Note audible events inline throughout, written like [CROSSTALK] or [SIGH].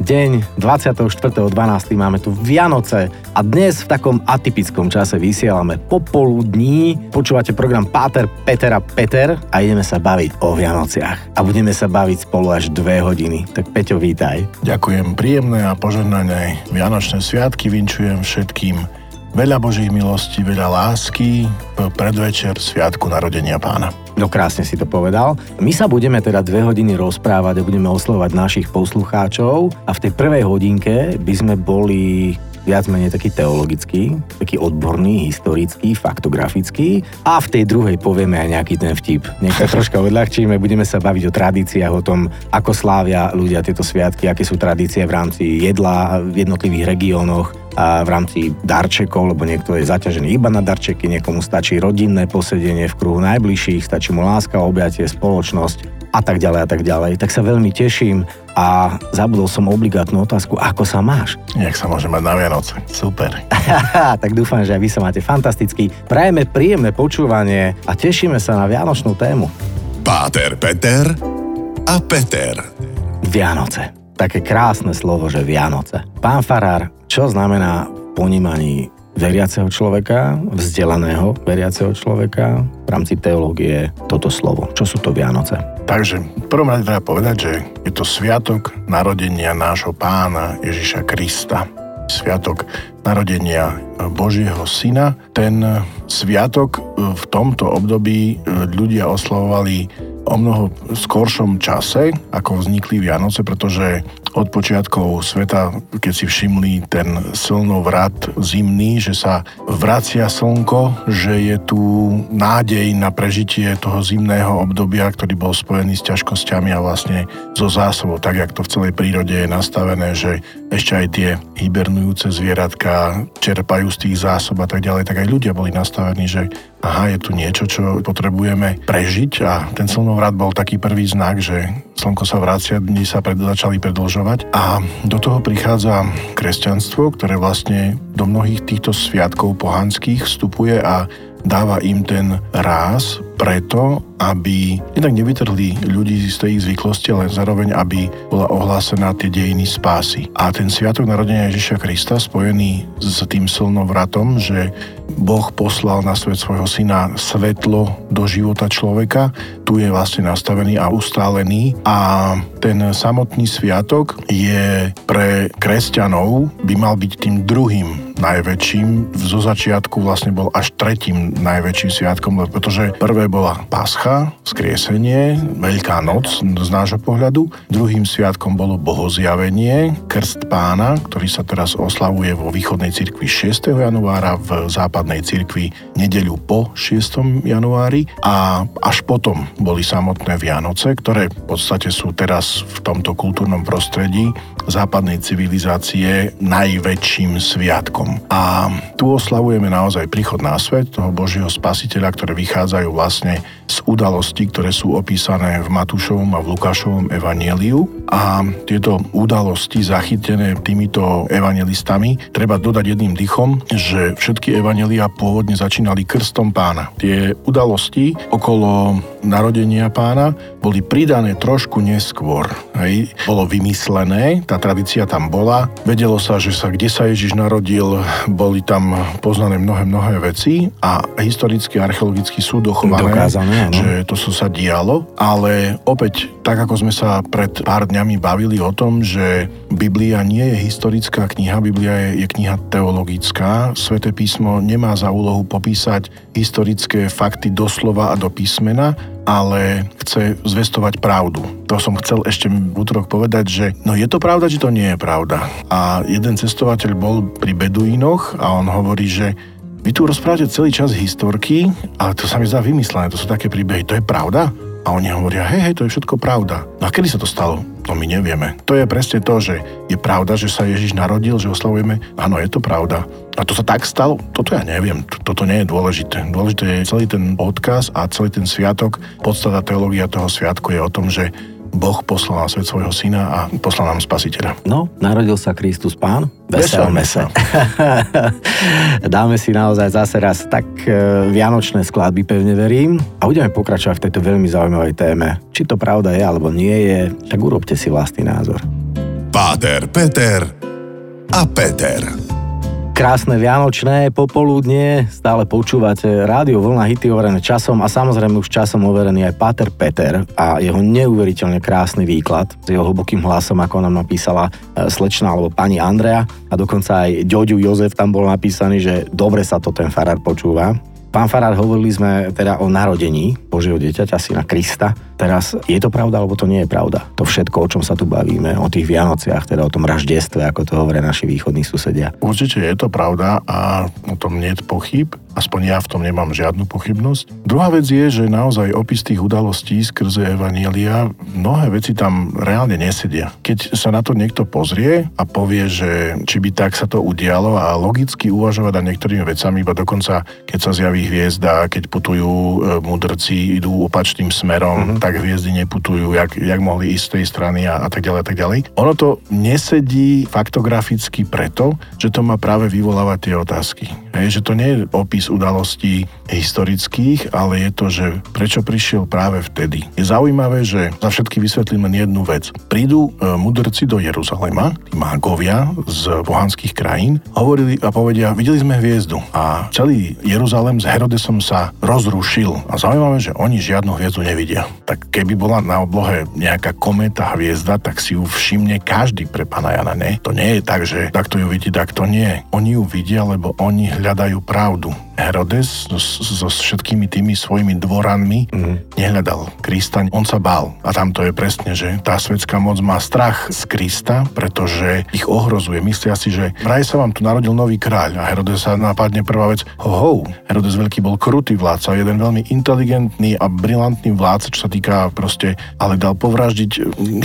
deň 24.12. máme tu Vianoce a dnes v takom atypickom čase vysielame popoludní. Počúvate program Páter, Peter a Peter a ideme sa baviť o Vianociach. A budeme sa baviť spolu až dve hodiny. Tak Peťo, vítaj. Ďakujem, príjemné a požehnané Vianočné sviatky vinčujem všetkým. Veľa Božích milostí, veľa lásky v predvečer Sviatku narodenia pána. No krásne si to povedal. My sa budeme teda dve hodiny rozprávať a budeme oslovať našich poslucháčov a v tej prvej hodinke by sme boli viac menej taký teologický, taký odborný, historický, faktografický a v tej druhej povieme aj nejaký ten vtip. Nech sa troška odľahčíme, budeme sa baviť o tradíciách, o tom, ako slávia ľudia tieto sviatky, aké sú tradície v rámci jedla v jednotlivých regiónoch, a v rámci darčekov, lebo niekto je zaťažený iba na darčeky, niekomu stačí rodinné posedenie v kruhu najbližších, stačí mu láska, objatie, spoločnosť a tak ďalej a tak ďalej. Tak sa veľmi teším a zabudol som obligátnu otázku, ako sa máš? Nech sa môže mať na Vianoce. Super. [LAUGHS] tak dúfam, že aj vy sa máte fantasticky. Prajeme príjemné počúvanie a tešíme sa na vianočnú tému. Páter Peter a Peter. Vianoce. Také krásne slovo, že Vianoce. Pán Farár, čo znamená ponímaní veriaceho človeka, vzdelaného veriaceho človeka v rámci teológie toto slovo. Čo sú to Vianoce? Takže prvom rade treba povedať, že je to sviatok narodenia nášho pána Ježiša Krista. Sviatok narodenia Božieho syna. Ten sviatok v tomto období ľudia oslavovali o mnoho skoršom čase, ako vznikli Vianoce, pretože od počiatkov sveta, keď si všimli ten slnovrat zimný, že sa vracia slnko, že je tu nádej na prežitie toho zimného obdobia, ktorý bol spojený s ťažkosťami a vlastne so zásobou, tak jak to v celej prírode je nastavené, že ešte aj tie hibernujúce zvieratka čerpajú z tých zásob a tak ďalej, tak aj ľudia boli nastavení, že aha, je tu niečo, čo potrebujeme prežiť. A ten slnovrat bol taký prvý znak, že slnko sa vracia, dni sa pred, začali predlžovať a do toho prichádza kresťanstvo, ktoré vlastne do mnohých týchto sviatkov pohanských vstupuje a dáva im ten ráz preto, aby jednak nevytrhli ľudí z tej zvyklosti, ale zároveň, aby bola ohlásená tie dejiny spásy. A ten sviatok narodenia Ježiša Krista spojený s tým slnovratom, že Boh poslal na svet svojho syna svetlo do života človeka, tu je vlastne nastavený a ustálený a ten samotný sviatok je pre kresťanov by mal byť tým druhým najväčším. Zo začiatku vlastne bol až tretím najväčším sviatkom, pretože prvé bola Pascha, skriesenie, Veľká noc z nášho pohľadu. Druhým sviatkom bolo Bohozjavenie, Krst pána, ktorý sa teraz oslavuje vo východnej cirkvi 6. januára, v západnej cirkvi nedeľu po 6. januári a až potom boli samotné Vianoce, ktoré v podstate sú teraz v tomto kultúrnom prostredí západnej civilizácie najväčším sviatkom. A tu oslavujeme naozaj príchod na svet toho Božieho spasiteľa, ktoré vychádzajú vlastne z udalostí, ktoré sú opísané v Matúšovom a v Lukášovom evanieliu. A tieto udalosti zachytené týmito evangelistami treba dodať jedným dychom, že všetky evanelia pôvodne začínali krstom pána. Tie udalosti okolo narodenia pána boli pridané trošku neskôr. Hej. Bolo vymyslené, tá tradícia tam bola. Vedelo sa, že sa kde sa Ježiš narodil, boli tam poznané mnohé, mnohé veci a historicky a archeologicky sú Dokázané, že to sa dialo, ale opäť, tak ako sme sa pred pár dňami bavili o tom, že Biblia nie je historická kniha, Biblia je, je kniha teologická. Sveté písmo nemá za úlohu popísať historické fakty doslova a do písmena, ale chce zvestovať pravdu. To som chcel ešte v útorok povedať, že no je to pravda, či to nie je pravda. A jeden cestovateľ bol pri Beduínoch a on hovorí, že vy tu rozprávate celý čas historky, ale to sa mi zdá vymyslené, to sú také príbehy, to je pravda? A oni hovoria, hej, hej, to je všetko pravda. No a kedy sa to stalo? No my nevieme. To je presne to, že je pravda, že sa Ježiš narodil, že oslavujeme. Áno, je to pravda. A to sa tak stalo? Toto ja neviem. Toto nie je dôležité. Dôležité je celý ten odkaz a celý ten sviatok. Podstata teológia toho sviatku je o tom, že Boh poslal na svet svojho syna a poslal nám spasiteľa. No, narodil sa Kristus Pán. Veselme sa. [LAUGHS] Dáme si naozaj zase raz tak e, vianočné skladby, pevne verím. A budeme pokračovať v tejto veľmi zaujímavej téme. Či to pravda je, alebo nie je, tak urobte si vlastný názor. Páter, Peter a Peter. Krásne vianočné popoludnie, stále počúvate rádio Vlna hity overené časom a samozrejme už časom overený aj Pater Peter a jeho neuveriteľne krásny výklad s jeho hlbokým hlasom, ako nám napísala e, slečna alebo pani Andrea. A dokonca aj Ďoďu Jozef tam bol napísaný, že dobre sa to ten farár počúva. Pán Farár, hovorili sme teda o narodení Božieho dieťaťa, syna Krista. Teraz je to pravda, alebo to nie je pravda? To všetko, o čom sa tu bavíme, o tých Vianociach, teda o tom raždestve, ako to hovoria naši východní susedia. Určite je to pravda a o tom nie je pochyb. Aspoň ja v tom nemám žiadnu pochybnosť. Druhá vec je, že naozaj opis tých udalostí skrze Evanielia, mnohé veci tam reálne nesedia. Keď sa na to niekto pozrie a povie, že či by tak sa to udialo a logicky uvažovať nad niektorými vecami, iba dokonca keď sa zjaví hviezda, keď putujú e, idú opačným smerom, mm-hmm. tak hviezdy neputujú, jak, jak mohli ísť z tej strany a, a tak ďalej a tak ďalej. Ono to nesedí faktograficky preto, že to má práve vyvolávať tie otázky. Hej, že to nie je opis udalostí historických, ale je to, že prečo prišiel práve vtedy. Je zaujímavé, že za všetky vysvetlím len jednu vec. Prídu e, mudrci do Jeruzalema, tí mágovia z pohanských krajín, hovorili a povedia, videli sme hviezdu a celý Jeruzalem s Herodesom sa rozrušil. A zaujímavé, že oni žiadnu hviezdu nevidia. Tak keby bola na oblohe nejaká kometa hviezda, tak si ju všimne každý pre pána Jana, ne? To nie je tak, že takto ju vidí, takto nie. Oni ju vidia, lebo oni hľadajú pravdu. Herodes so, so všetkými tými svojimi dvoranmi mm. nehľadal Krista, on sa bál. A tam to je presne, že tá svetská moc má strach z Krista, pretože ich ohrozuje. Myslia si, že vraj sa vám tu narodil nový kráľ a Herodes sa napadne prvá vec, ho, ho. Herodes veľký bol krutý vládca, jeden veľmi inteligentný a brilantný vládca, čo sa týka proste, ale dal povraždiť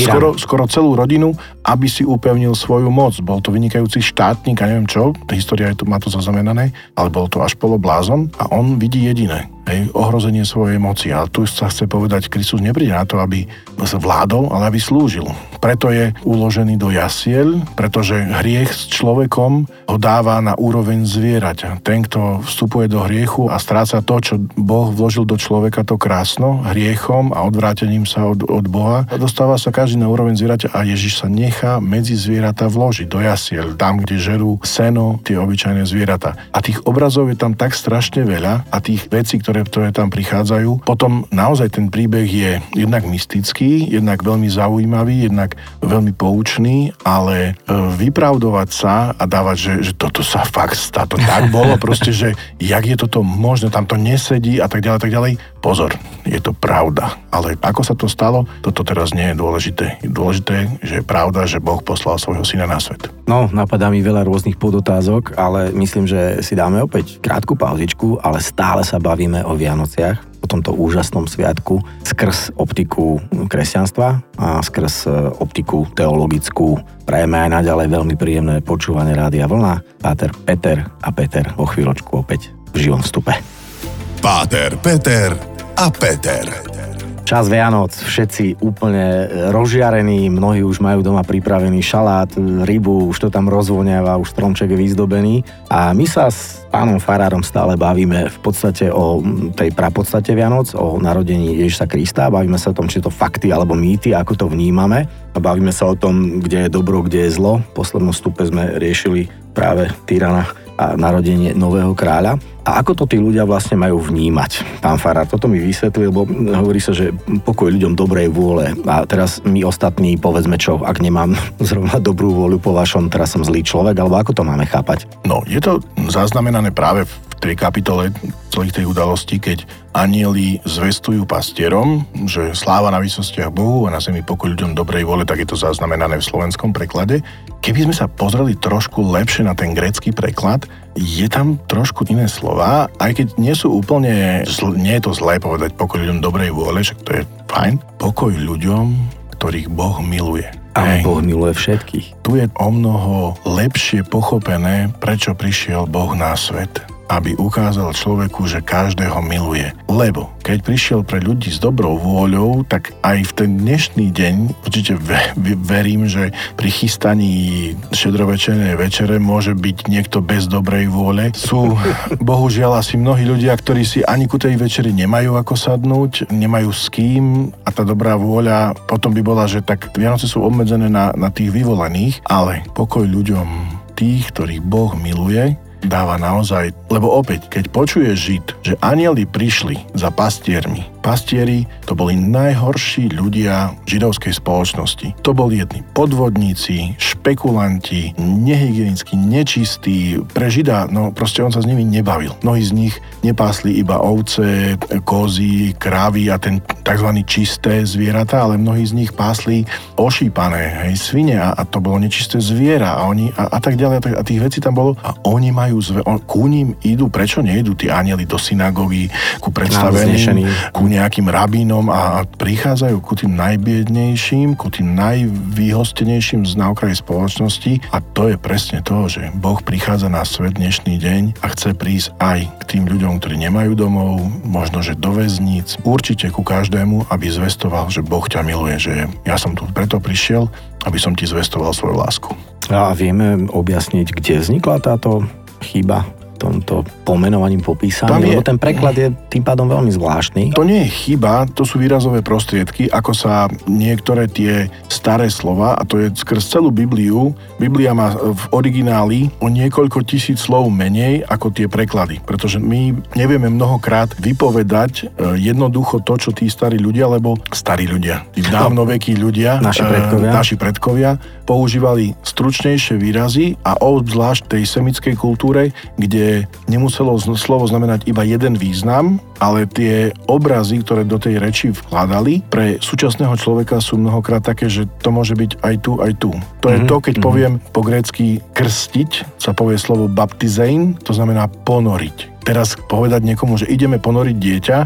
skoro, skoro celú rodinu, aby si upevnil svoju moc. Bol to vynikajúci štátnik a neviem čo, história je tu, má to zaznamenané, ale bol to až poloblázon a on vidí jediné hej, ohrozenie svojej moci. A tu sa chce povedať, Kristus nepríde na to, aby vládol, ale aby slúžil. Preto je uložený do jasiel, pretože hriech s človekom ho dáva na úroveň zvieraťa. Ten, kto vstupuje do hriechu a stráca to, čo Boh vložil do človeka, to krásno, hriechom a odvrátením sa od, od Boha, dostáva sa každý na úroveň zvieraťa a Ježiš sa nechá medzi zvieratá vložiť do jasiel, tam, kde žerú seno, tie obyčajné zvieratá. A tých obrazov je tam tak strašne veľa a tých vecí, ktoré ktoré, ktoré tam prichádzajú. Potom naozaj ten príbeh je jednak mystický, jednak veľmi zaujímavý, jednak veľmi poučný, ale e, vypravdovať sa a dávať, že, že toto sa fakt stá, to tak [LAUGHS] bolo, proste, že jak je toto možné, tam to nesedí a tak ďalej, tak ďalej. Pozor, je to pravda. Ale ako sa to stalo, toto teraz nie je dôležité. Je dôležité, že je pravda, že Boh poslal svojho syna na svet. No, napadá mi veľa rôznych podotázok, ale myslím, že si dáme opäť krátku pauzičku, ale stále sa bavíme o Vianociach, o tomto úžasnom sviatku skrz optiku kresťanstva a skrz e, optiku teologickú. Prajeme aj naďalej veľmi príjemné počúvanie Rádia Vlna. Páter Peter a Peter o chvíľočku opäť v živom vstupe. Páter Peter a Peter. Čas Vianoc, všetci úplne rozžiarení, mnohí už majú doma pripravený šalát, rybu, už to tam rozvoniava, už stromček je vyzdobený. A my sa s pánom Farárom stále bavíme v podstate o tej prapodstate Vianoc, o narodení Ježiša Krista, bavíme sa o tom, či to fakty alebo mýty, ako to vnímame. A bavíme sa o tom, kde je dobro, kde je zlo. V poslednom stupe sme riešili práve tyrana a narodenie nového kráľa. A ako to tí ľudia vlastne majú vnímať? Pán Farár, toto mi vysvetlil, lebo hovorí sa, že pokoj ľuďom dobrej vôle. A teraz my ostatní, povedzme čo, ak nemám [LAUGHS] zrovna dobrú vôľu po vašom, teraz som zlý človek, alebo ako to máme chápať? No, je to zaznamenané práve v tej kapitole celých tej udalostí, keď anieli zvestujú pastierom, že sláva na výsostiach Bohu a na zemi pokoj ľuďom dobrej vole, tak je to zaznamenané v slovenskom preklade. Keby sme sa pozreli trošku lepšie na ten grecký preklad, je tam trošku iné slova, aj keď nie sú úplne, zl- nie je to zlé povedať pokoj ľuďom dobrej vôle, však to je fajn. Pokoj ľuďom, ktorých Boh miluje. A Boh miluje všetkých. Tu je o mnoho lepšie pochopené, prečo prišiel Boh na svet aby ukázal človeku, že každého miluje. Lebo keď prišiel pre ľudí s dobrou vôľou, tak aj v ten dnešný deň určite verím, že pri chystaní šedrovečernej večere môže byť niekto bez dobrej vôle. Sú [LAUGHS] bohužiaľ asi mnohí ľudia, ktorí si ani ku tej večeri nemajú ako sadnúť, nemajú s kým a tá dobrá vôľa potom by bola, že tak Vianoce sú obmedzené na, na tých vyvolených, ale pokoj ľuďom tých, ktorých Boh miluje, dáva naozaj, lebo opäť, keď počuje Žid, že anieli prišli za pastiermi, pastieri to boli najhorší ľudia židovskej spoločnosti. To boli jedni podvodníci, špekulanti, nehygienicky nečistí. Pre Žida, no proste on sa s nimi nebavil. Mnohí z nich nepásli iba ovce, kozy, krávy a ten tzv. čisté zvieratá, ale mnohí z nich pásli ošípané, hej, svine a, a to bolo nečisté zviera a, oni, a, a tak ďalej a, tak, a tých vecí tam bolo a oni majú zve, on, ku ním idú, prečo nejdú tí anieli do synagógy ku predstaveným, ku nejakým rabínom a prichádzajú ku tým najbiednejším, ku tým najvýhostenejším z náokraji spoločnosti? A to je presne to, že Boh prichádza na svet dnešný deň a chce prísť aj k tým ľuďom, ktorí nemajú domov, možno, že do väzníc, určite ku každému, aby zvestoval, že Boh ťa miluje, že ja som tu preto prišiel, aby som ti zvestoval svoju lásku. A vieme objasniť, kde vznikla táto chyba tomto pomenovaním, popísaním, lebo ten preklad je tým pádom veľmi zvláštny. To nie je chyba, to sú výrazové prostriedky, ako sa niektoré tie staré slova, a to je skrz celú Bibliu, Biblia má v origináli o niekoľko tisíc slov menej ako tie preklady, pretože my nevieme mnohokrát vypovedať e, jednoducho to, čo tí starí ľudia, lebo starí ľudia, tí dávnovekí ľudia, naši predkovia, naši predkovia používali stručnejšie výrazy a obzvlášť tej semickej kultúre, kde nemuselo slovo znamenať iba jeden význam, ale tie obrazy, ktoré do tej reči vkladali, pre súčasného človeka sú mnohokrát také, že to môže byť aj tu, aj tu. To je mm-hmm. to, keď mm-hmm. poviem po grécky krstiť, sa povie slovo baptizein, to znamená ponoriť. Teraz povedať niekomu, že ideme ponoriť dieťa,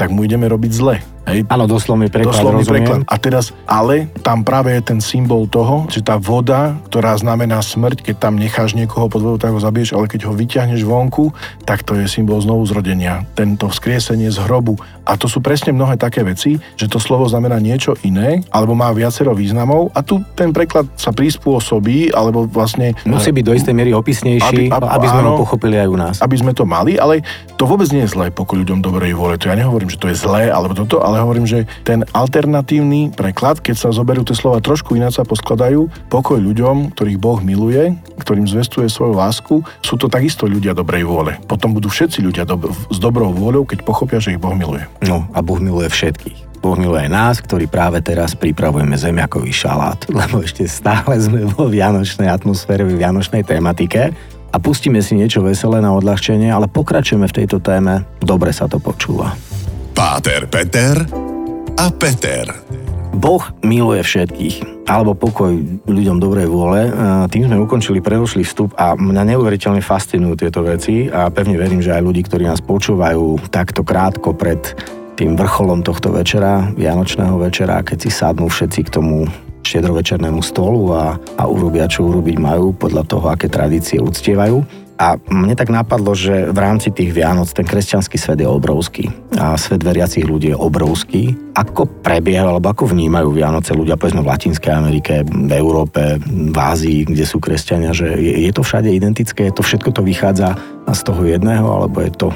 tak mu ideme robiť zle. Hej. Áno, doslovný preklad, doslovný preklad. A teraz, ale tam práve je ten symbol toho, že tá voda, ktorá znamená smrť, keď tam necháš niekoho pod vodou, tak ho zabiješ, ale keď ho vyťahneš vonku, tak to je symbol znovu zrodenia. Tento vzkriesenie z hrobu. A to sú presne mnohé také veci, že to slovo znamená niečo iné, alebo má viacero významov a tu ten preklad sa prispôsobí, alebo vlastne... Musí byť do istej miery opisnejší, aby, aby, aby sme áno, ho pochopili aj u nás. Aby sme to mali, ale to vôbec nie je zlé, pokoj ľuďom dobrej vôle. To ja nehovorím, že to je zlé, alebo toto, ale hovorím, že ten alternatívny preklad, keď sa zoberú tie slova trošku ináč sa poskladajú, pokoj ľuďom, ktorých Boh miluje, ktorým zvestuje svoju lásku, sú to takisto ľudia dobrej vôle. Potom budú všetci ľudia dob- s dobrou vôľou, keď pochopia, že ich Boh miluje. No a Boh miluje všetkých. Boh miluje nás, ktorí práve teraz pripravujeme zemiakový šalát, [LAUGHS] lebo ešte stále sme vo vianočnej atmosfére, v vianočnej tematike a pustíme si niečo veselé na odľahčenie, ale pokračujeme v tejto téme. Dobre sa to počúva. Páter Peter a Peter. Boh miluje všetkých, alebo pokoj ľuďom dobrej vôle. Tým sme ukončili predošlý vstup a mňa neuveriteľne fascinujú tieto veci a pevne verím, že aj ľudí, ktorí nás počúvajú takto krátko pred tým vrcholom tohto večera, Vianočného večera, keď si sadnú všetci k tomu štedrovečernému stolu a, a urobia, čo urobiť majú podľa toho, aké tradície uctievajú. A mne tak napadlo, že v rámci tých Vianoc ten kresťanský svet je obrovský a svet veriacich ľudí je obrovský. Ako prebieha, alebo ako vnímajú Vianoce ľudia, povedzme v Latinskej Amerike, v Európe, v Ázii, kde sú kresťania, že je, je to všade identické, to všetko to vychádza z toho jedného, alebo je to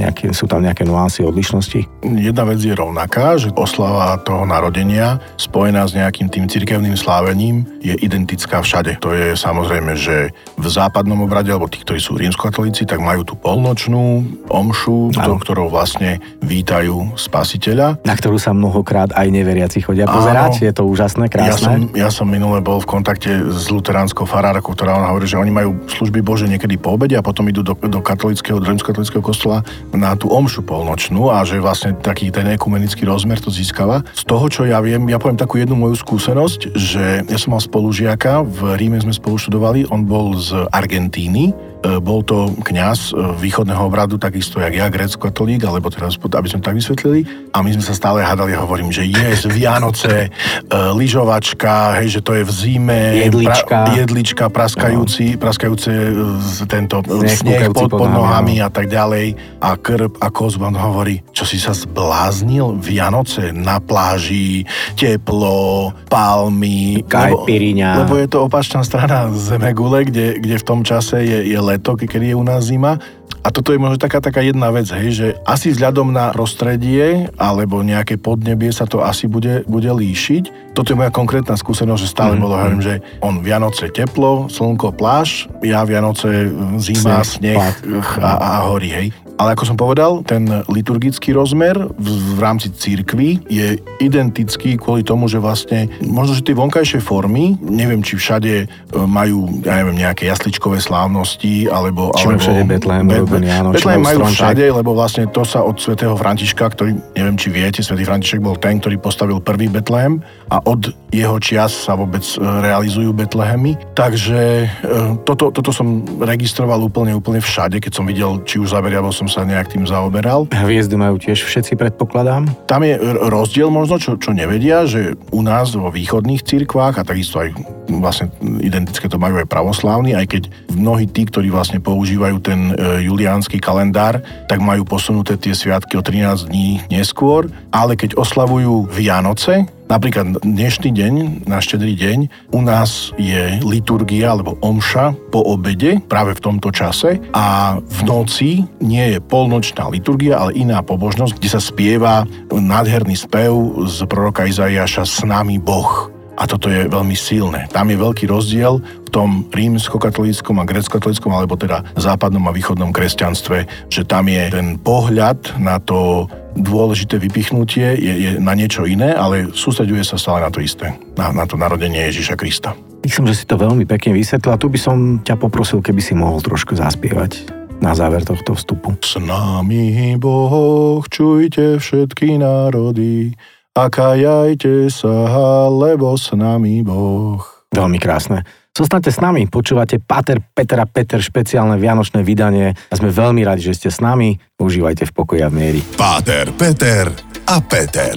nejaké, sú tam nejaké nuancy, odlišnosti? Jedna vec je rovnaká, že oslava toho narodenia spojená s nejakým tým cirkevným slávením je identická všade. To je samozrejme, že v západnom obrade, alebo tí, ktorí sú rímskokatolíci, tak majú tú polnočnú omšu, do ktorou vlastne vítajú spasiteľa. Na ktorú sa mnohokrát aj neveriaci chodia pozerať. Je to úžasné, krásne. Ja som, ja som minule bol v kontakte s luteránskou farárkou, ktorá ona hovorí, že oni majú služby Bože niekedy po obede a potom idú do, do katolického, do rímskokatolického kostola na tú omšu polnočnú a že vlastne taký ten ekumenický rozmer to získava. Z toho, čo ja viem, ja poviem takú jednu moju skúsenosť, že ja som mal spolužiaka, v Ríme sme spolu študovali, on bol z Argentíny bol to kňaz východného obradu, takisto jak ja, grécko-katolík, alebo teraz, aby sme tak vysvetlili. A my sme sa stále hádali hovorím, že je z Vianoce, lyžovačka, hej, že to je v zime, jedlička, pra, jedlička praskajúci, no. praskajúce tento sneh pod, pod nohami a tak ďalej. A krb a kozban hovorí, čo si sa zbláznil? Vianoce na pláži, teplo, palmy. Kajpiriňa. Lebo, lebo je to opačná strana Zemegule, kde, kde v tom čase je, je leto, kedy je u nás zima. A toto je možno taká, taká jedna vec, hej, že asi vzhľadom na prostredie alebo nejaké podnebie sa to asi bude, bude líšiť. Toto je moja konkrétna skúsenosť, že stále mm-hmm. bolo, hovorím, že on Vianoce teplo, slnko, pláž, ja Vianoce zima, sneh, sneh a, a hory, hej. Ale ako som povedal, ten liturgický rozmer v, v rámci církvy je identický kvôli tomu, že vlastne možno, že tie vonkajšie formy, neviem, či všade e, majú, ja neviem, nejaké jasličkové slávnosti, alebo... Či alebo všade Betlehem urobený, áno. Betlehem majú stromček. všade, lebo vlastne to sa od svätého Františka, ktorý, neviem, či viete, svätý František bol ten, ktorý postavil prvý Betlehem a od jeho čias sa vôbec e, realizujú Betlehemy. Takže e, toto, toto som registroval úplne, úplne všade, keď som videl, či už záber, som sa nejak tým zaoberal. Hviezdy majú tiež všetci, predpokladám. Tam je rozdiel možno, čo, čo nevedia, že u nás vo východných cirkvách a takisto aj vlastne identické to majú aj pravoslávni, aj keď mnohí tí, ktorí vlastne používajú ten e, juliánsky kalendár, tak majú posunuté tie sviatky o 13 dní neskôr, ale keď oslavujú Vianoce, Napríklad dnešný deň, na štedrý deň, u nás je liturgia alebo omša po obede práve v tomto čase a v noci nie je polnočná liturgia, ale iná pobožnosť, kde sa spieva nádherný spev z proroka Izaiáša S nami Boh. A toto je veľmi silné. Tam je veľký rozdiel v tom rímsko-katolíckom a grecko-katolíckom, alebo teda západnom a východnom kresťanstve, že tam je ten pohľad na to dôležité vypichnutie, je, je na niečo iné, ale sústreďuje sa stále na to isté, na, na to narodenie Ježiša Krista. Myslím, že si to veľmi pekne vysvetlil a tu by som ťa poprosil, keby si mohol trošku zaspievať na záver tohto vstupu. S nami Boh, čujte všetky národy, a kajajte sa, lebo s nami Boh. Veľmi krásne. Zostaňte s nami, počúvate Pater Petra Peter špeciálne vianočné vydanie a sme veľmi radi, že ste s nami. Užívajte v pokoji a v miery. Páter Peter a Peter.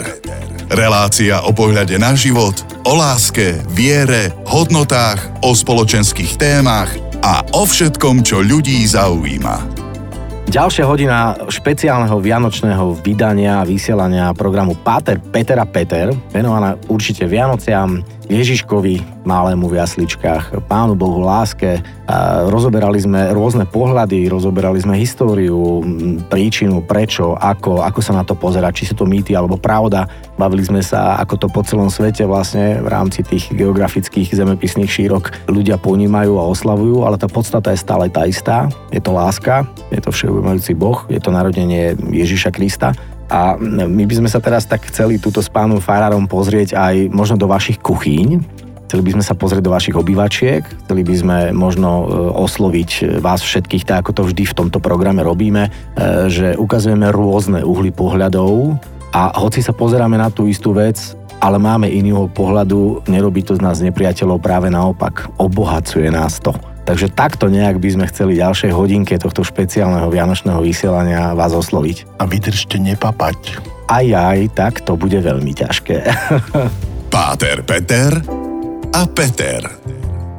Relácia o pohľade na život, o láske, viere, hodnotách, o spoločenských témach a o všetkom, čo ľudí zaujíma. Ďalšia hodina špeciálneho vianočného vydania a vysielania programu Páter Peter a Peter, venovaná určite Vianociam, Ježiškovi, malému v jasličkách, Pánu Bohu, láske. Rozoberali sme rôzne pohľady, rozoberali sme históriu, príčinu, prečo, ako, ako sa na to pozerať, či sú to mýty alebo pravda. Bavili sme sa, ako to po celom svete vlastne v rámci tých geografických zemepisných šírok ľudia ponímajú a oslavujú, ale tá podstata je stále tá istá. Je to láska, je to všeobjímajúci Boh, je to narodenie Ježiša Krista. A my by sme sa teraz tak chceli túto s pánom Farárom pozrieť aj možno do vašich kuchyň. Chceli by sme sa pozrieť do vašich obývačiek, chceli by sme možno e, osloviť vás všetkých, tak ako to vždy v tomto programe robíme, e, že ukazujeme rôzne uhly pohľadov a hoci sa pozeráme na tú istú vec, ale máme iného pohľadu, nerobí to z nás nepriateľov, práve naopak, obohacuje nás to. Takže takto nejak by sme chceli ďalšej hodinke tohto špeciálneho vianočného vysielania vás osloviť. A vydržte nepapať. Aj aj, tak to bude veľmi ťažké. [LAUGHS] Páter Peter a Peter.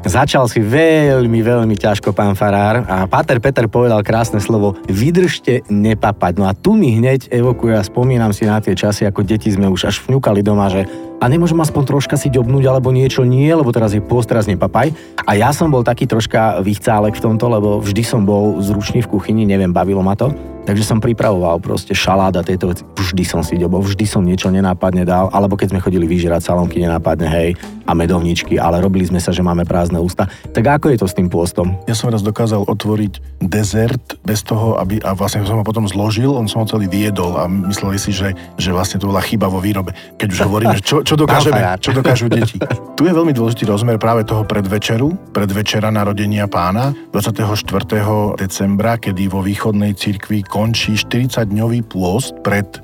Začal si veľmi, veľmi ťažko, pán Farár. A Páter Peter povedal krásne slovo vydržte nepapať. No a tu mi hneď evokuje a spomínam si na tie časy, ako deti sme už až vňukali doma, že a nemôžem aspoň troška si ďobnúť alebo niečo nie, lebo teraz je post, teraz nepapaj. A ja som bol taký troška vychcálek v tomto, lebo vždy som bol zručný v kuchyni, neviem, bavilo ma to. Takže som pripravoval proste šaláda tejto veci. Vždy som si ďobol, vždy som niečo nenápadne dal, alebo keď sme chodili vyžerať salónky nenápadne, hej, a medovničky, ale robili sme sa, že máme prázdne ústa. Tak ako je to s tým pôstom? Ja som raz dokázal otvoriť dezert bez toho, aby, a vlastne som ho potom zložil, on som ho celý vyjedol a mysleli si, že, že vlastne to bola chyba vo výrobe. Keď už hovoríme, čo čo [LAUGHS] dokážeme, čo dokážu deti. Tu je veľmi dôležitý rozmer práve toho predvečeru, predvečera narodenia pána, 24. decembra, kedy vo východnej cirkvi končí 40-dňový pôst pred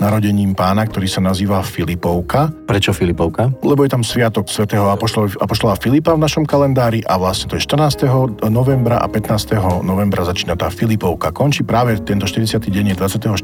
narodením pána, ktorý sa nazýva Filipovka. Prečo Filipovka? Lebo je tam sviatok svätého apoštola, Filipa v našom kalendári a vlastne to je 14. novembra a 15. novembra začína tá Filipovka. Končí práve tento 40. deň je 24.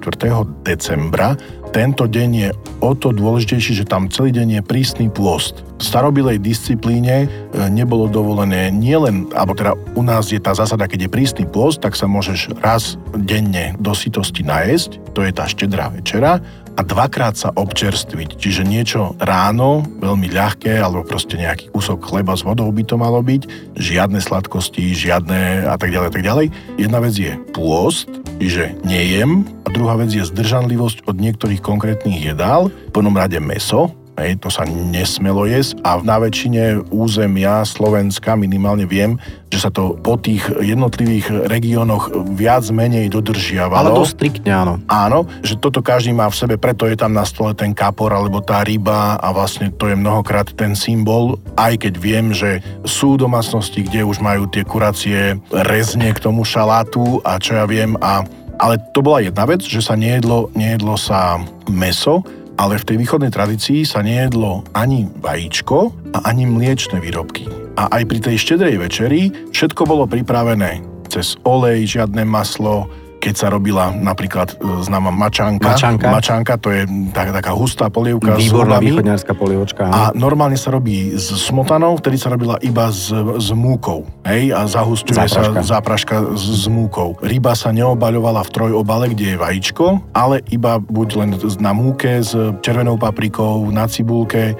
decembra. Tento deň je o to dôležitejší, že tam celý deň je prísny pôst. V starobilej disciplíne e, nebolo dovolené nielen, alebo teda u nás je tá zásada, keď je prísny pôst, tak sa môžeš raz denne do sytosti najesť, to je tá štedrá večera, a dvakrát sa občerstviť. Čiže niečo ráno, veľmi ľahké, alebo proste nejaký kúsok chleba s vodou by to malo byť, žiadne sladkosti, žiadne a tak ďalej, a tak ďalej. Jedna vec je pôst, čiže nejem, a druhá vec je zdržanlivosť od niektorých konkrétnych jedál, v prvom rade meso, Hej, to sa nesmelo jesť a na väčšine územia Slovenska minimálne viem, že sa to po tých jednotlivých regiónoch viac menej dodržiavalo. Ale dosť striktne, áno. Áno, že toto každý má v sebe, preto je tam na stole ten kapor alebo tá ryba a vlastne to je mnohokrát ten symbol, aj keď viem, že sú domácnosti, kde už majú tie kuracie rezne k tomu šalátu a čo ja viem a ale to bola jedna vec, že sa nejedlo, nejedlo sa meso, ale v tej východnej tradícii sa nejedlo ani vajíčko a ani mliečne výrobky. A aj pri tej štedrej večeri všetko bolo pripravené cez olej, žiadne maslo, keď sa robila napríklad e, známa mačanka. Mačanka. Mačanka, to je tak, taká hustá polievka Výborná východňarská polievočka. A normálne sa robí s smotanou, vtedy sa robila iba s, s múkou. Hej, a zahustuje zápraška. sa zápraška s, s múkou. Ryba sa neobaľovala v trojobale, kde je vajíčko, ale iba buď len na múke s červenou paprikou, na cibulke,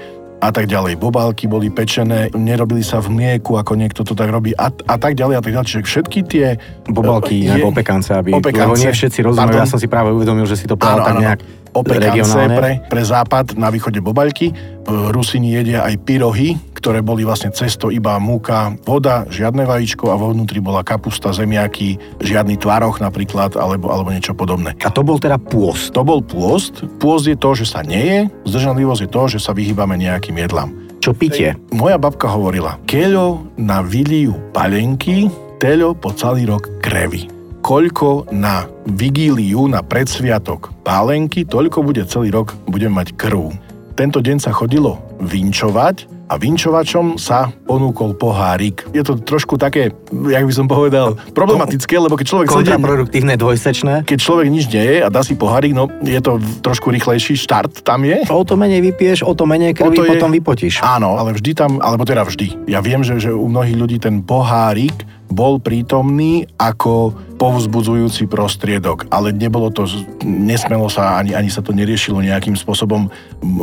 a tak ďalej. Bobálky boli pečené, nerobili sa v mlieku, ako niekto to tak robí a, a tak ďalej a tak ďalej. Čiže všetky tie... Bobálky, je, opekance, aby... Opekance, lebo nie všetci rozumejú, ja som si práve uvedomil, že si to povedal tak nejak opekance pre, pre západ, na východe bobaľky. Rusini jedia aj pyrohy, ktoré boli vlastne cesto iba múka, voda, žiadne vajíčko a vo vnútri bola kapusta, zemiaky, žiadny tvaroch napríklad, alebo, alebo niečo podobné. A to bol teda pôst? To bol pôst. Pôst je to, že sa neje, zdržanlivosť je to, že sa vyhýbame nejakým jedlám. Čo pitie? Moja babka hovorila, keľo na viliu palenky, teľo po celý rok krevy koľko na vigíliu, na predsviatok pálenky, toľko bude celý rok, budem mať krv. Tento deň sa chodilo vinčovať a vinčovačom sa ponúkol pohárik. Je to trošku také, jak by som povedal, problematické, lebo keď človek... Kontraproduktívne, dvojsečné. Keď človek nič nie je a dá si pohárik, no je to trošku rýchlejší štart tam je. O to menej vypieš, o to menej krvi to potom je... vypotíš. Áno, ale vždy tam, alebo teda vždy. Ja viem, že, že u mnohých ľudí ten pohárik bol prítomný ako povzbudzujúci prostriedok, ale nebolo to, nesmelo sa, ani, ani sa to neriešilo nejakým spôsobom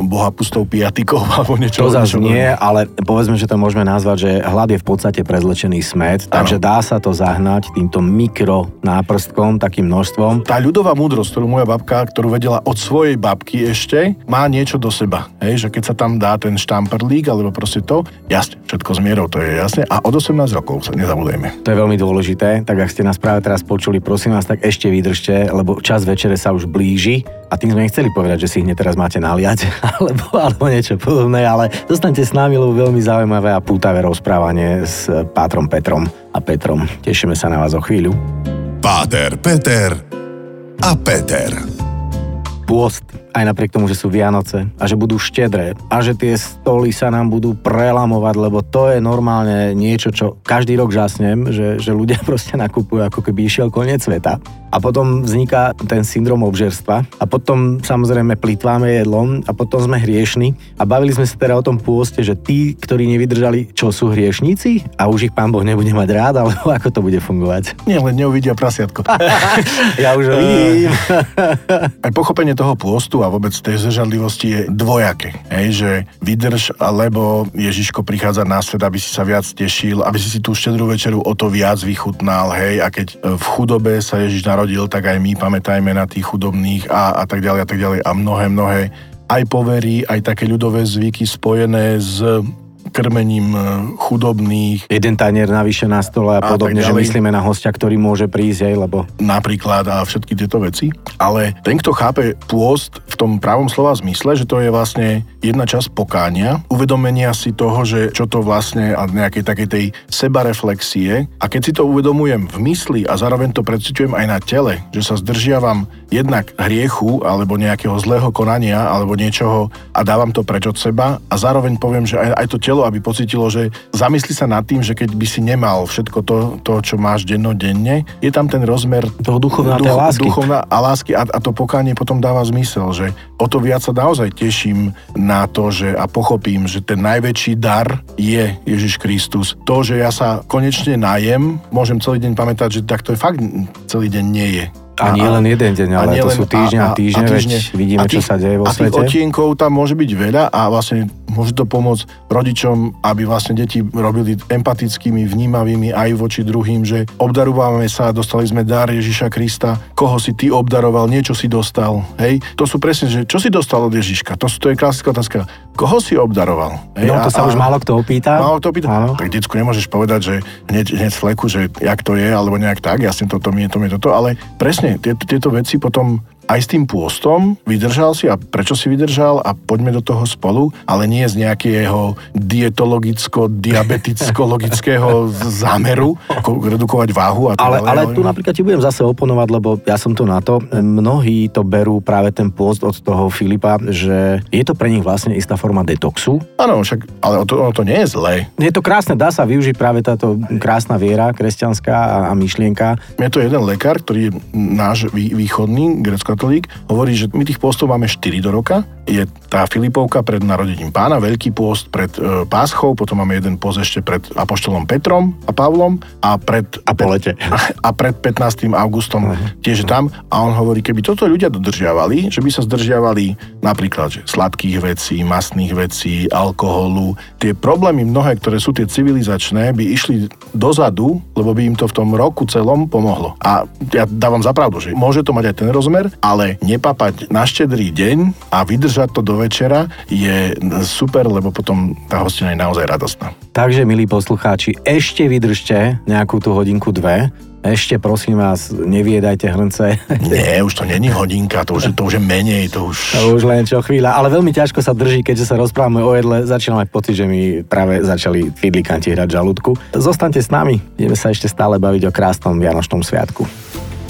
boha pustou piatikou [LAUGHS] alebo niečo. To zase nie, ale povedzme, že to môžeme nazvať, že hlad je v podstate prezlečený smet, ano. takže dá sa to zahnať týmto mikro náprstkom, takým množstvom. Tá ľudová múdrosť, ktorú moja babka, ktorú vedela od svojej babky ešte, má niečo do seba. Hej, že keď sa tam dá ten štamperlík, alebo proste to, jasne, všetko s mierou, to je jasne. A od 18 rokov sa nezabudujeme. To je veľmi dôležité, tak ak ste nás práve teraz počuli, prosím vás, tak ešte vydržte, lebo čas večere sa už blíži a tým sme nechceli povedať, že si hneď teraz máte naliať, [LAUGHS] alebo, alebo niečo podobné, ale zostanete s nami, lebo veľmi zaujímavé a pútavé rozprávanie s Pátrom Petrom a Petrom. Tešíme sa na vás o chvíľu. Páter, Peter a Peter. Pôst aj napriek tomu, že sú Vianoce a že budú štedré a že tie stoly sa nám budú prelamovať, lebo to je normálne niečo, čo každý rok žasnem, že, že ľudia [LAUGHS] proste nakupujú ako keby išiel koniec sveta. A potom vzniká ten syndrom obžerstva a potom samozrejme plitváme jedlom a potom sme hriešni a bavili sme sa teda o tom pôste, že tí, ktorí nevydržali, čo sú hriešníci a už ich pán Boh nebude mať rád, alebo [LAUGHS] ako to bude fungovať. Nie, len neuvidia prasiatko. [LAUGHS] ja už vidím. Aj pochopenie toho pôstu a vôbec tej zdržanlivosti je dvojaké. Hej, že vydrž, alebo Ježiško prichádza na svet, aby si sa viac tešil, aby si si tú štedrú večeru o to viac vychutnal, hej, a keď v chudobe sa Ježiš narodil, tak aj my pamätajme na tých chudobných a, a tak ďalej a tak ďalej a mnohé, mnohé aj poverí, aj také ľudové zvyky spojené s krmením e, chudobných. Jeden tanier navyše na stole a, a podobne, že myslíme na hostia, ktorý môže prísť aj, lebo... Napríklad a všetky tieto veci. Ale ten, kto chápe pôst v tom pravom slova zmysle, že to je vlastne jedna časť pokánia, uvedomenia si toho, že čo to vlastne a nejakej takej tej sebareflexie. A keď si to uvedomujem v mysli a zároveň to precitujem aj na tele, že sa zdržiavam jednak hriechu alebo nejakého zlého konania alebo niečoho a dávam to preč od seba a zároveň poviem, že aj, aj to telo, aby pocitilo, že zamysli sa nad tým, že keď by si nemal všetko to, to čo máš dennodenne, je tam ten rozmer toho duchovná duch, lásky. Duchovná a lásky a, a to pokánie potom dáva zmysel, že o to viac sa naozaj teším na to, že a pochopím, že ten najväčší dar je Ježiš Kristus. To, že ja sa konečne najem, môžem celý deň pamätať, že tak to je fakt celý deň nie je. A, a nie len jeden deň, ale to sú týždňa a, a týždne, a týždne veď vidíme, a tých, čo sa deje vo a svete. A tých odtienkov tam môže byť veľa a vlastne môže to pomôcť rodičom, aby vlastne deti robili empatickými, vnímavými aj voči druhým, že obdarúvame sa, dostali sme dar Ježiša Krista, koho si ty obdaroval, niečo si dostal. Hej? To sú presne, že čo si dostal od Ježiška? To, to je klasická otázka. Koho si obdaroval? Hej? No, to sa a, už málo kto opýta. Málo kto opýta. Áno. Tak decku nemôžeš povedať, že hneď, hneď fleku, že jak to je, alebo nejak tak, jasne toto mi je, to mi je toto, ale presne, tieto, tieto veci potom aj s tým pôstom, vydržal si a prečo si vydržal a poďme do toho spolu, ale nie z nejakého dietologicko-diabeticko-logického zámeru, redukovať váhu a ale, ale tu napríklad ti budem zase oponovať, lebo ja som tu na to. Mnohí to berú práve ten pôst od toho Filipa, že je to pre nich vlastne istá forma detoxu. Áno, však, ale to, to nie je zlé. Je to krásne, dá sa využiť práve táto krásna viera kresťanská a, a myšlienka. Je to jeden lekár, ktorý je náš východný, grecko katolík, hovorí, že my tých postov máme 4 do roka. Je tá Filipovka pred narodením pána, veľký post pred e, Páschou, potom máme jeden post ešte pred Apoštolom Petrom a Pavlom a pred... A po lete. [LAUGHS] A pred 15. augustom uh-huh. tiež tam. A on hovorí, keby toto ľudia dodržiavali, že by sa zdržiavali napríklad že sladkých vecí, masných vecí, alkoholu, tie problémy mnohé, ktoré sú tie civilizačné, by išli dozadu, lebo by im to v tom roku celom pomohlo. A ja dávam zapravdu, že môže to mať aj ten rozmer, ale nepapať na štedrý deň a vydržať to do večera je super, lebo potom tá hostina je naozaj radostná. Takže, milí poslucháči, ešte vydržte nejakú tú hodinku dve, ešte prosím vás, neviedajte hrnce. [LAUGHS] Nie, už to není hodinka, to už, to už je menej, to už... To už len čo chvíľa, ale veľmi ťažko sa drží, keďže sa rozprávame o jedle, začínam mať pocit, že mi práve začali fidlikanti hrať žalúdku. Zostaňte s nami, ideme sa ešte stále baviť o krásnom Vianočnom sviatku.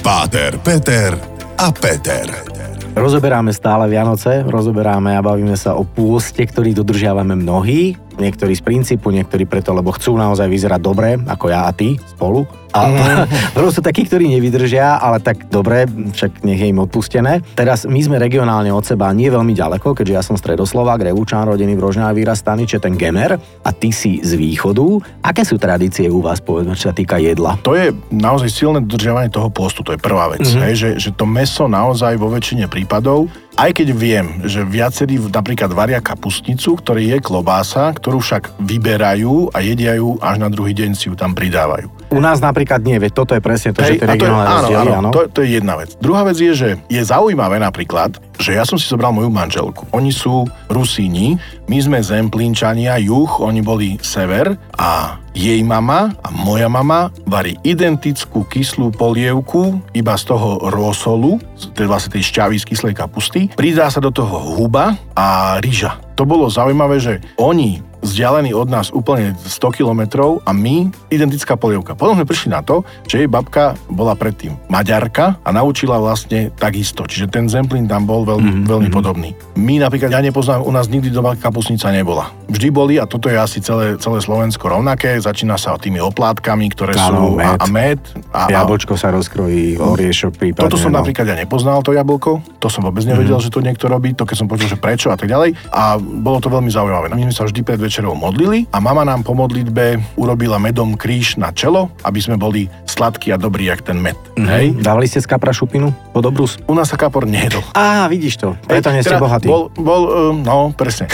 Páter, Peter a Peter. Rozoberáme stále Vianoce, rozoberáme a bavíme sa o pôste, ktorý dodržiavame mnohí, niektorí z princípu, niektorí preto, lebo chcú naozaj vyzerať dobre, ako ja a ty spolu. A [LAUGHS] mm. sú takí, ktorí nevydržia, ale tak dobre, však nech je im odpustené. Teraz my sme regionálne od seba nie veľmi ďaleko, keďže ja som stredoslovák, Revúčan, rodený v Rožňave vyrastaný, čiže ten Gemer a ty si z východu. Aké sú tradície u vás, povedzme, čo sa týka jedla? To je naozaj silné dodržiavanie toho postu, to je prvá vec. Mm-hmm. Hej, že, že to meso naozaj vo väčšine prípadov aj keď viem, že viacerí napríklad varia kapustnicu, ktorý je klobása, ktorú však vyberajú a jedia ju až na druhý deň si ju tam pridávajú. U nás napríklad nie, veď toto je presne to, Hej, že tie regionálne áno, rozdiely, áno, áno. To, to je jedna vec. Druhá vec je, že je zaujímavé napríklad, že ja som si zobral moju manželku. Oni sú Rusíni, my sme Zemplínčania, juh, oni boli sever a jej mama a moja mama varí identickú kyslú polievku iba z toho rosolu, teda vlastne tej šťavy z kyslej kapusty. Pridá sa do toho huba a rýža. To bolo zaujímavé, že oni vzdialený od nás úplne 100 kilometrov a my identická polievka. Potom sme prišli na to, že jej babka bola predtým Maďarka a naučila vlastne takisto. Čiže ten zemplín tam bol veľmi, mm-hmm. veľmi podobný. My napríklad, ja nepoznám, u nás nikdy doma kapusnica nebola. Vždy boli, a toto je asi celé, celé Slovensko rovnaké, začína sa tými oplátkami, ktoré Áno, sú med. a, a med. A, Jablčko sa rozkrojí, oriešok prípadne. Toto som no. napríklad ja nepoznal, to jablko. To som vôbec nevedel, mm-hmm. že to niekto robí, to keď som počul, že prečo a tak ďalej. A bolo to veľmi zaujímavé. My sme sa vždy pred večerou modlili a mama nám po modlitbe urobila medom kríž na čelo, aby sme boli sladkí a dobrí, jak ten med. Mm-hmm. Hej? Dávali ste z kapra šupinu pod obrus? U nás sa kapor nejedol. [LAUGHS] Á, vidíš to, preto nie ste teda bohatí. Bol, bol um, no, presne.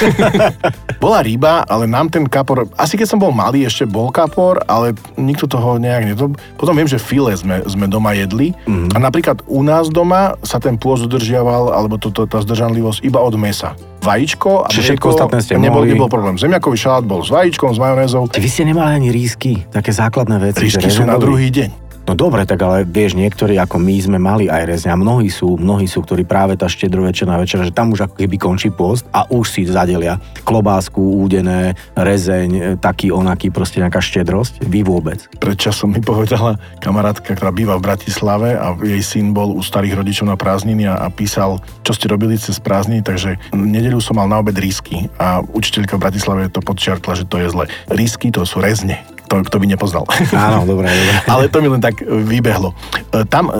[LAUGHS] Bola ryba, ale nám ten kapor, asi keď som bol malý, ešte bol kapor, ale nikto toho nejak nedo... Potom viem, že file sme, sme doma jedli mm-hmm. a napríklad u nás doma sa ten pôz udržiaval, alebo to, to, tá zdržanlivosť iba od mesa vajíčko a všetko ostatné ste nebol, mohli... nebol problém. Zemiakový šalát bol s vajíčkom, s majonézou. Vy ste nemali ani rísky, také základné veci. Rísky sú na druhý deň. No dobre, tak ale vieš, niektorí ako my sme mali aj rezňa, mnohí sú, mnohí sú, ktorí práve tá štedrovečerná večera, že tam už ako keby končí post a už si zadelia klobásku, údené, rezeň, taký onaký, proste nejaká štedrosť. Vy vôbec. Pred časom mi povedala kamarátka, ktorá býva v Bratislave a jej syn bol u starých rodičov na prázdniny a, a písal, čo ste robili cez prázdniny, takže nedeľu som mal na obed risky a učiteľka v Bratislave to podčiarkla, že to je zle. Risky to sú rezne to, kto by nepoznal. [LAUGHS] Áno, dobre, dobre. Ale to mi len tak vybehlo. E, tam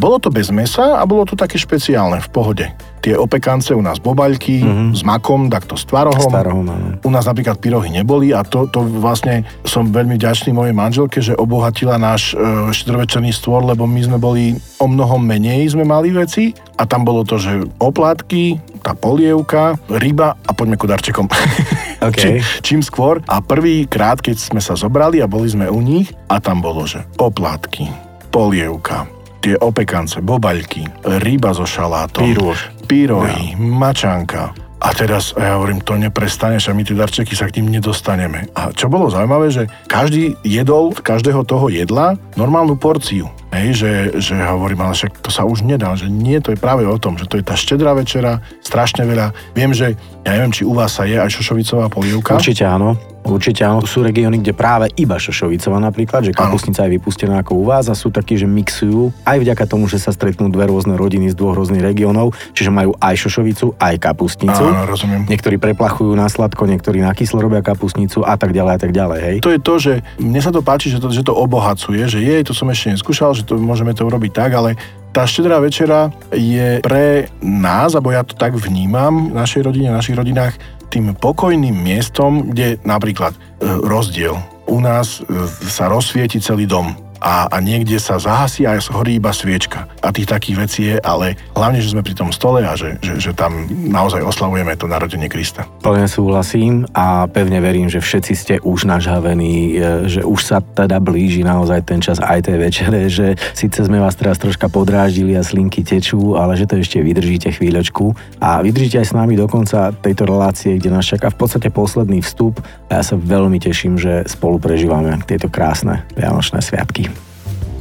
bolo to bez mesa a bolo to také špeciálne, v pohode tie opekance u nás bobaľky mm-hmm. s makom, takto s tvarohom. S tvarohom U nás napríklad pyrohy neboli a to, to vlastne som veľmi vďačný mojej manželke, že obohatila náš e, štedrovečerný stôl, lebo my sme boli o mnoho menej sme mali veci a tam bolo to, že oplátky, tá polievka, ryba a poďme ku darčekom. [LAUGHS] Okay. Či, čím skôr. A prvýkrát, keď sme sa zobrali a boli sme u nich a tam bolo, že oplátky, polievka, tie opekance, bobaľky, ryba so šalátom, Pírož. pyrohy, mačanka. A teraz ja hovorím, to neprestaneš a my tie darčeky sa k ním nedostaneme. A čo bolo zaujímavé, že každý jedol každého toho jedla normálnu porciu. Hej, že, že hovorím, ale však to sa už nedá, že nie, to je práve o tom, že to je tá štedrá večera, strašne veľa. Viem, že, ja neviem, či u vás sa je aj šošovicová polievka. Určite áno. Určite áno, sú regióny, kde práve iba šošovicová napríklad, že kapusnica je vypustená ako u vás a sú takí, že mixujú aj vďaka tomu, že sa stretnú dve rôzne rodiny z dvoch rôznych regiónov, čiže majú aj šošovicu, aj kapustnicu. Áno, rozumiem. Niektorí preplachujú na sladko, niektorí na kyslo robia kapustnicu a tak ďalej a tak ďalej. Hej. To je to, že mne sa to páči, že to, že to obohacuje, že je, to som ešte neskúšal, že to môžeme to urobiť tak, ale tá štedrá večera je pre nás, alebo ja to tak vnímam, v našej rodine, v našich rodinách, tým pokojným miestom, kde napríklad e, rozdiel. U nás e, sa rozsvieti celý dom a, a niekde sa zahasí a horí iba sviečka. A tých takých vecí je, ale hlavne, že sme pri tom stole a že, že, že tam naozaj oslavujeme to narodenie Krista. Plne súhlasím a pevne verím, že všetci ste už nažhavení, e, že už sa teda blíži naozaj ten čas aj tej večere, že síce sme vás teraz troška podráždili a slinky tečú, ale že to ešte vydržíte chvíľočku a vydržíte aj s nami do konca tejto relácie, kde nás čaká v podstate posledný vstup a ja sa veľmi teším, že spolu prežívame tieto krásne Vianočné sviatky.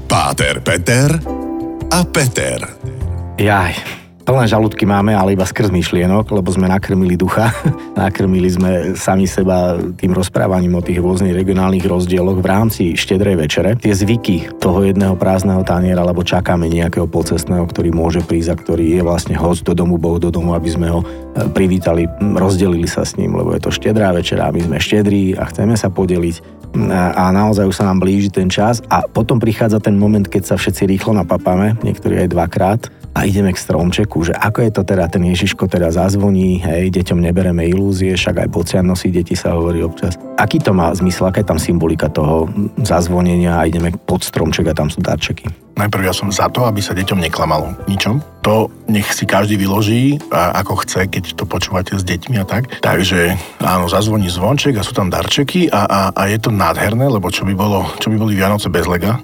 Páter Peter a Peter. Jaj, plné žalúdky máme, ale iba skrz myšlienok, lebo sme nakrmili ducha. [LAUGHS] nakrmili sme sami seba tým rozprávaním o tých rôznych regionálnych rozdieloch v rámci štedrej večere. Tie zvyky toho jedného prázdneho taniera, alebo čakáme nejakého pocestného, ktorý môže prísť a ktorý je vlastne host do domu, boh do domu, aby sme ho e, privítali, rozdelili sa s ním, lebo je to štedrá večera, my sme štedrí a chceme sa podeliť a naozaj už sa nám blíži ten čas a potom prichádza ten moment, keď sa všetci rýchlo napapáme, niektorí aj dvakrát a ideme k stromčeku, že ako je to teda, ten Ježiško teda zazvoní, hej, deťom nebereme ilúzie, však aj bocian nosí deti sa hovorí občas. Aký to má zmysel, aká je tam symbolika toho zazvonenia a ideme pod stromček a tam sú darčeky? Najprv ja som za to, aby sa deťom neklamalo ničom. To nech si každý vyloží, a ako chce, keď to počúvate s deťmi a tak. Takže áno, zazvoní zvonček a sú tam darčeky a, a, a je to nádherné, lebo čo by, bolo, čo by boli Vianoce bez lega.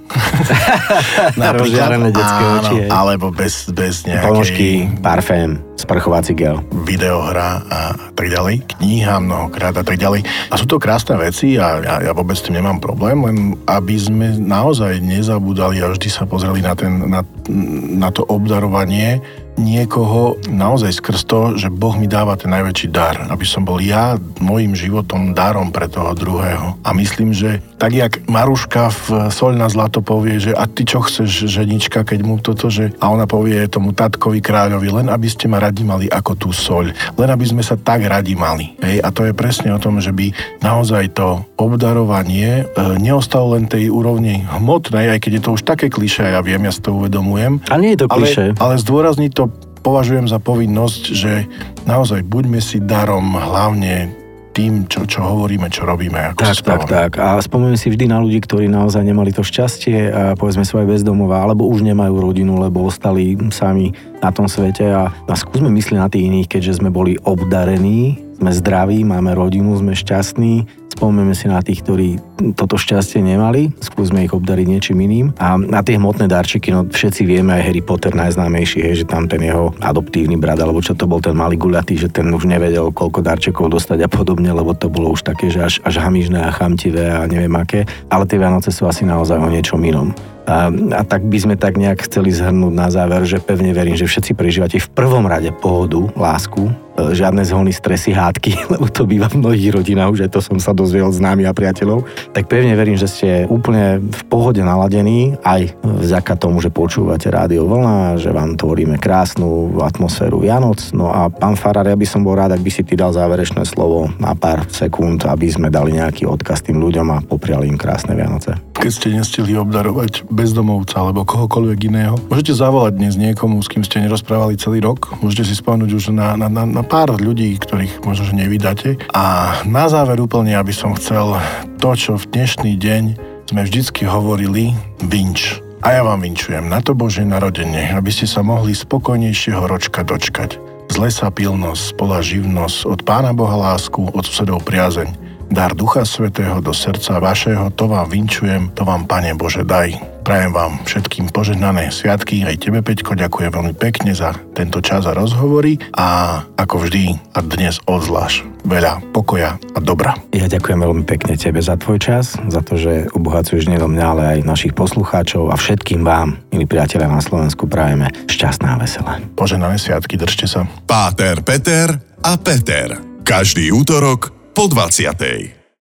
[LAUGHS] Napríklad, áno, oči. Alebo bez, bez nejakej... Ponožky, parfém, sprchovací gel. Videohra a tak ďalej. Kniha mnohokrát a tak ďalej. A sú to krásne veci a ja, ja vôbec s tým nemám problém, len aby sme naozaj nezabudali a vždy sa pozreli pozreli na, ten, na, na to obdarovanie niekoho naozaj skrz to, že Boh mi dáva ten najväčší dar, aby som bol ja môjim životom darom pre toho druhého. A myslím, že tak jak Maruška v Soľ na zlato povie, že a ty čo chceš, ženička, keď mu toto, že a ona povie tomu tatkovi kráľovi, len aby ste ma radi mali ako tú soľ, len aby sme sa tak radi mali. Hej? A to je presne o tom, že by naozaj to obdarovanie e, neostalo len tej úrovni hmotnej, aj keď je to už také klišé, ja viem, ja si to uvedomujem. A nie je to klišé. Ale, ale zdôrazniť to považujem za povinnosť, že naozaj buďme si darom hlavne tým, čo, čo hovoríme, čo robíme. Ako tak, tak, tak. A spomeňme si vždy na ľudí, ktorí naozaj nemali to šťastie a povedzme svoje bezdomová, alebo už nemajú rodinu, lebo ostali sami na tom svete a, a skúsme myslieť na tých iných, keďže sme boli obdarení, sme zdraví, máme rodinu, sme šťastní, spomeňme si na tých, ktorí toto šťastie nemali. Skúsme ich obdariť niečím iným. A na tie hmotné darčeky, no všetci vieme, aj Harry Potter najznámejší, je, že tam ten jeho adoptívny brat, alebo čo to bol ten malý guľatý, že ten už nevedel, koľko darčekov dostať a podobne, lebo to bolo už také, že až, až hamižné a chamtivé a neviem aké. Ale tie Vianoce sú asi naozaj o niečom inom. A, a tak by sme tak nejak chceli zhrnúť na záver, že pevne verím, že všetci prežívate v prvom rade pohodu, lásku, žiadne zhony, stresy, hádky, [LAUGHS] lebo to býva v mnohých rodinách, aj to som sa dozvedel s námi a priateľov. Tak pevne verím, že ste úplne v pohode naladení, aj vďaka tomu, že počúvate rádio vlna, že vám tvoríme krásnu atmosféru Vianoc. No a pán Farar, ja by som bol rád, ak by si ty dal záverečné slovo na pár sekúnd, aby sme dali nejaký odkaz tým ľuďom a popriali im krásne Vianoce. Keď ste nestihli obdarovať bezdomovca alebo kohokoľvek iného. Môžete zavolať dnes niekomu, s kým ste nerozprávali celý rok. Môžete si spomenúť už na, na, na, na pár ľudí, ktorých možno, že nevydáte. A na záver úplne, aby som chcel to, čo v dnešný deň sme vždycky hovorili, vinč. A ja vám vinčujem na to Božie narodenie, aby ste sa mohli spokojnejšieho ročka dočkať. Z lesa pilnosť, spola živnosť, od Pána Boha lásku, od susedov priazeň dar Ducha Svetého do srdca vašeho, to vám vinčujem, to vám, Pane Bože, daj. Prajem vám všetkým požehnané sviatky, aj tebe, Peťko, ďakujem veľmi pekne za tento čas a rozhovory a ako vždy a dnes odzvlášť veľa pokoja a dobra. Ja ďakujem veľmi pekne tebe za tvoj čas, za to, že obohacuješ nielen mňa, ale aj našich poslucháčov a všetkým vám, milí priatelia na Slovensku, prajeme šťastná a veselé. Požehnané sviatky, držte sa. Páter, Peter a Peter. Každý útorok po 20.